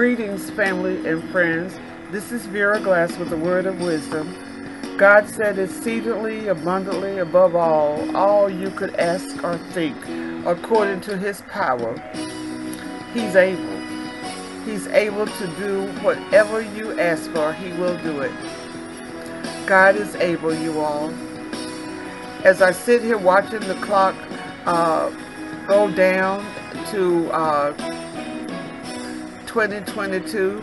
Greetings, family and friends. This is Vera Glass with a word of wisdom. God said exceedingly abundantly above all, all you could ask or think, according to his power. He's able. He's able to do whatever you ask for, he will do it. God is able, you all. As I sit here watching the clock uh, go down to uh, 2022,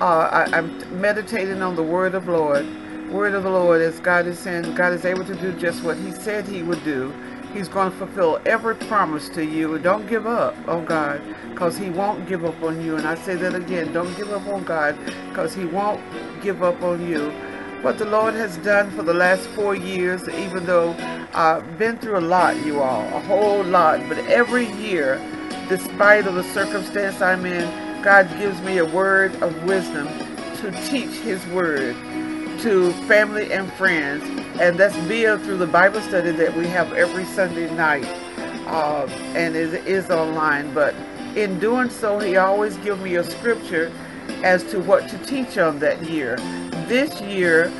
uh, I, am meditating on the word of Lord. Word of the Lord is God is saying God is able to do just what he said he would do. He's going to fulfill every promise to you. Don't give up on God because he won't give up on you. And I say that again, don't give up on God because he won't give up on you. What the Lord has done for the last four years, even though I've been through a lot, you all, a whole lot. But every year, despite of the circumstance I'm in, God gives me a word of wisdom to teach His word to family and friends, and that's via through the Bible study that we have every Sunday night, uh, and it is online. But in doing so, He always gives me a scripture as to what to teach on that year. This year,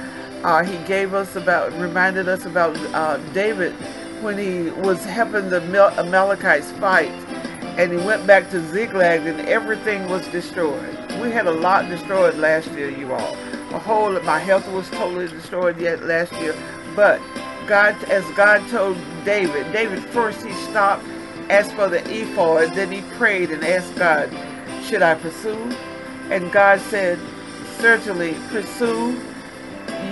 uh, He gave us about, reminded us about uh, David when he was helping the Amalekites fight and he went back to Ziklag and everything was destroyed. We had a lot destroyed last year, you all. A whole, my health was totally destroyed yet last year. But God, as God told David, David first he stopped, asked for the ephod, then he prayed and asked God, should I pursue? And God said, certainly pursue,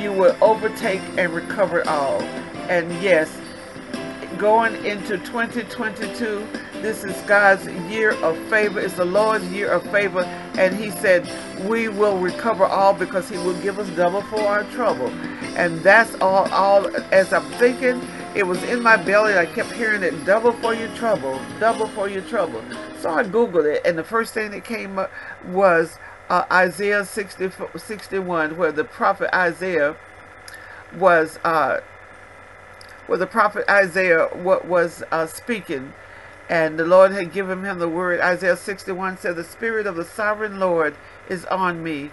you will overtake and recover all. And yes, going into 2022, this is God's year of favor. It's the Lord's year of favor. And he said, we will recover all because he will give us double for our trouble. And that's all, all as I'm thinking, it was in my belly. I kept hearing it, double for your trouble, double for your trouble. So I Googled it. And the first thing that came up was uh, Isaiah 60, 61, where the prophet Isaiah was, uh, where the prophet Isaiah what was uh, speaking and the Lord had given him the word. Isaiah 61 said, The Spirit of the sovereign Lord is on me,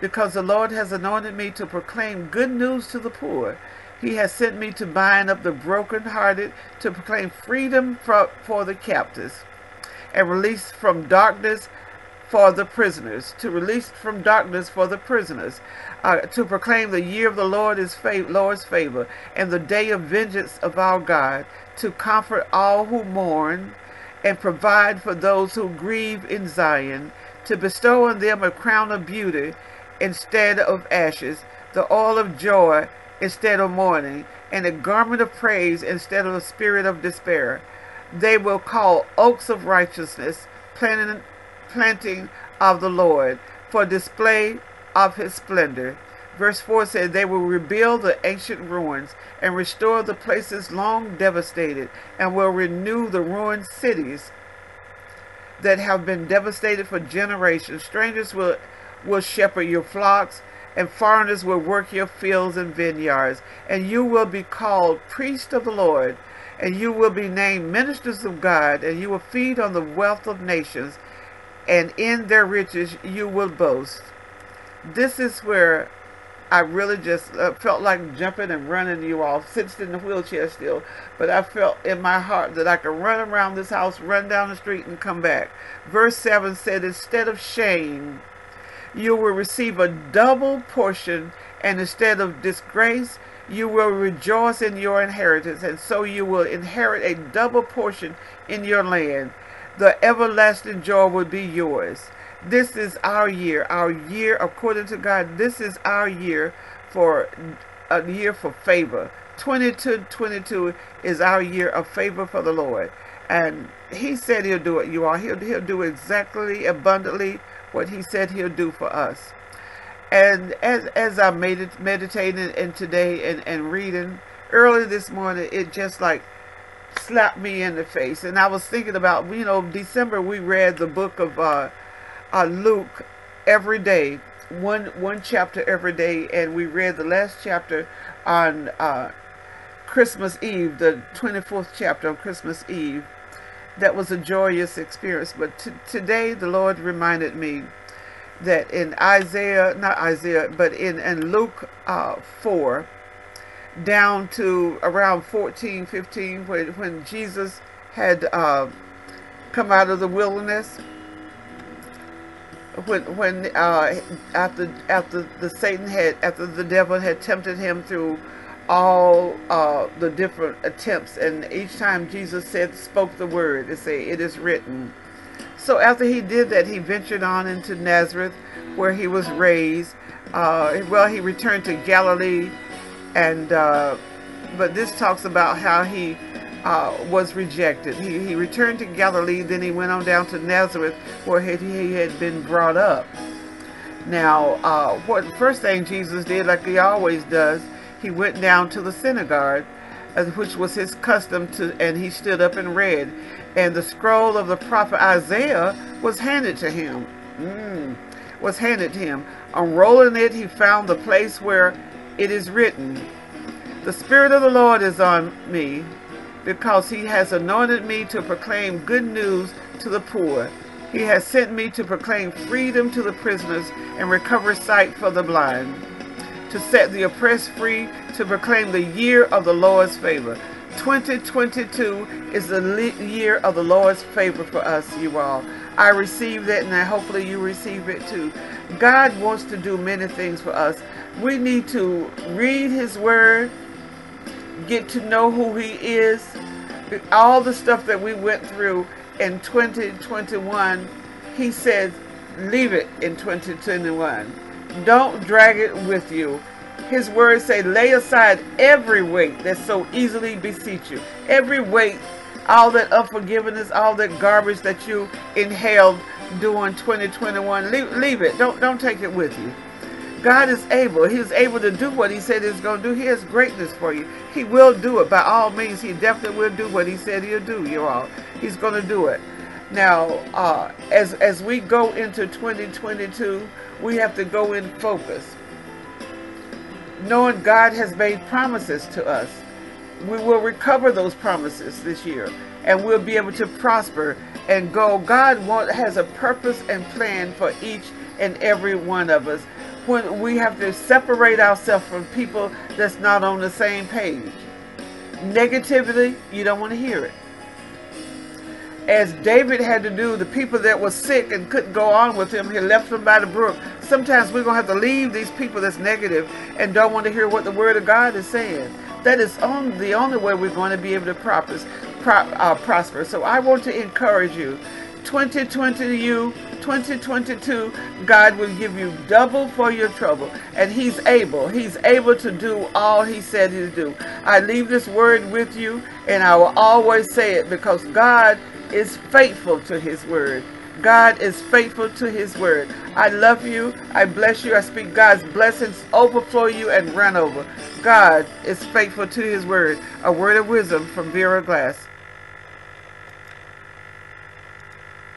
because the Lord has anointed me to proclaim good news to the poor. He has sent me to bind up the brokenhearted, to proclaim freedom for, for the captives, and release from darkness for the prisoners, to release from darkness for the prisoners, uh, to proclaim the year of the Lord is fav Lord's favor, and the day of vengeance of our God, to comfort all who mourn and provide for those who grieve in Zion, to bestow on them a crown of beauty instead of ashes, the oil of joy instead of mourning, and a garment of praise instead of a spirit of despair. They will call oaks of righteousness, planting, planting of the Lord, for display of his splendor. Verse 4 says, They will rebuild the ancient ruins and restore the places long devastated, and will renew the ruined cities that have been devastated for generations. Strangers will, will shepherd your flocks, and foreigners will work your fields and vineyards. And you will be called priests of the Lord, and you will be named ministers of God, and you will feed on the wealth of nations, and in their riches you will boast. This is where I really just uh, felt like jumping and running you all, sitting in the wheelchair still, but I felt in my heart that I could run around this house, run down the street, and come back. Verse 7 said, Instead of shame, you will receive a double portion, and instead of disgrace, you will rejoice in your inheritance, and so you will inherit a double portion in your land. The everlasting joy will be yours. This is our year, our year according to God. This is our year for a year for favor. 2022 is our year of favor for the Lord. And he said he'll do it, you all. He'll, he'll do exactly, abundantly what he said he'll do for us. And as, as I made it, meditating and today and, and reading, early this morning, it just like slapped me in the face. And I was thinking about, you know, December we read the book of uh, uh, Luke every day, one one chapter every day, and we read the last chapter on uh, Christmas Eve, the 24th chapter on Christmas Eve. that was a joyous experience. But today, the Lord reminded me that in Isaiah, not Isaiah, but in, in Luke uh, 4, down to around 14, 15, when, when Jesus had uh, come out of the wilderness, when when uh, after after the Satan had after the devil had tempted him through all uh, the different attempts, and each time Jesus said spoke the word, they say it is written. So after he did that, he ventured on into Nazareth, where he was raised. Uh, well, he returned to Galilee, and uh, but this talks about how he uh, was rejected. He, he returned to Galilee, then he went on down to Nazareth, where he, he had been brought up. Now, uh, what first thing Jesus did, like he always does, he went down to the synagogue, which was his custom to, and he stood up and read. And the scroll of the prophet Isaiah was handed to him. Mm, was handed to him. Unrolling it, he found the place where it is written, The Spirit of the Lord is on me, because he has anointed me to proclaim good news to the poor. He has sent me to proclaim freedom to the prisoners and recover sight for the blind, to set the oppressed free, to proclaim the year of the Lord's favor. 2022 is the year of the Lord's favor for us, you all. I receive that, and I hopefully you receive it too. God wants to do many things for us. We need to read His Word, get to know who He is. All the stuff that we went through in 2021, He said, leave it in 2021. Don't drag it with you. His words say, lay aside every weight that so easily beseech you. Every weight, all that unforgiveness, all that garbage that you inhaled during 2021, leave, leave it. Don't, don't take it with you. God is able. He's able to do what he said he's going to do. He has greatness for you. He will do it. By all means, he definitely will do what he said he'll do, you all. He's going to do it. Now, uh, as, as we go into 2022, we have to go in focus. Knowing God has made promises to us. We will recover those promises this year. And we'll be able to prosper and go. God want, has a purpose and plan for each and every one of us when we have to separate ourselves from people that's not on the same page. Negativity, you don't want to hear it. As David had to do, the people that were sick and couldn't go on with him, he left them by the brook. Sometimes we're going to have to leave these people that's negative and don't want to hear what the Word of God is saying. That is on, the only way we're going to be able to. Pro, uh, prosper. So I want to encourage you 2020 you 2022 god will give you double for your trouble and he's able he's able to do all he said he'd do i leave this word with you and i will always say it because god is faithful to his word God is faithful to his word. I love you. I bless you. I speak God's blessings overflow you and run over. God is faithful to his word. A word of wisdom from Vera Glass.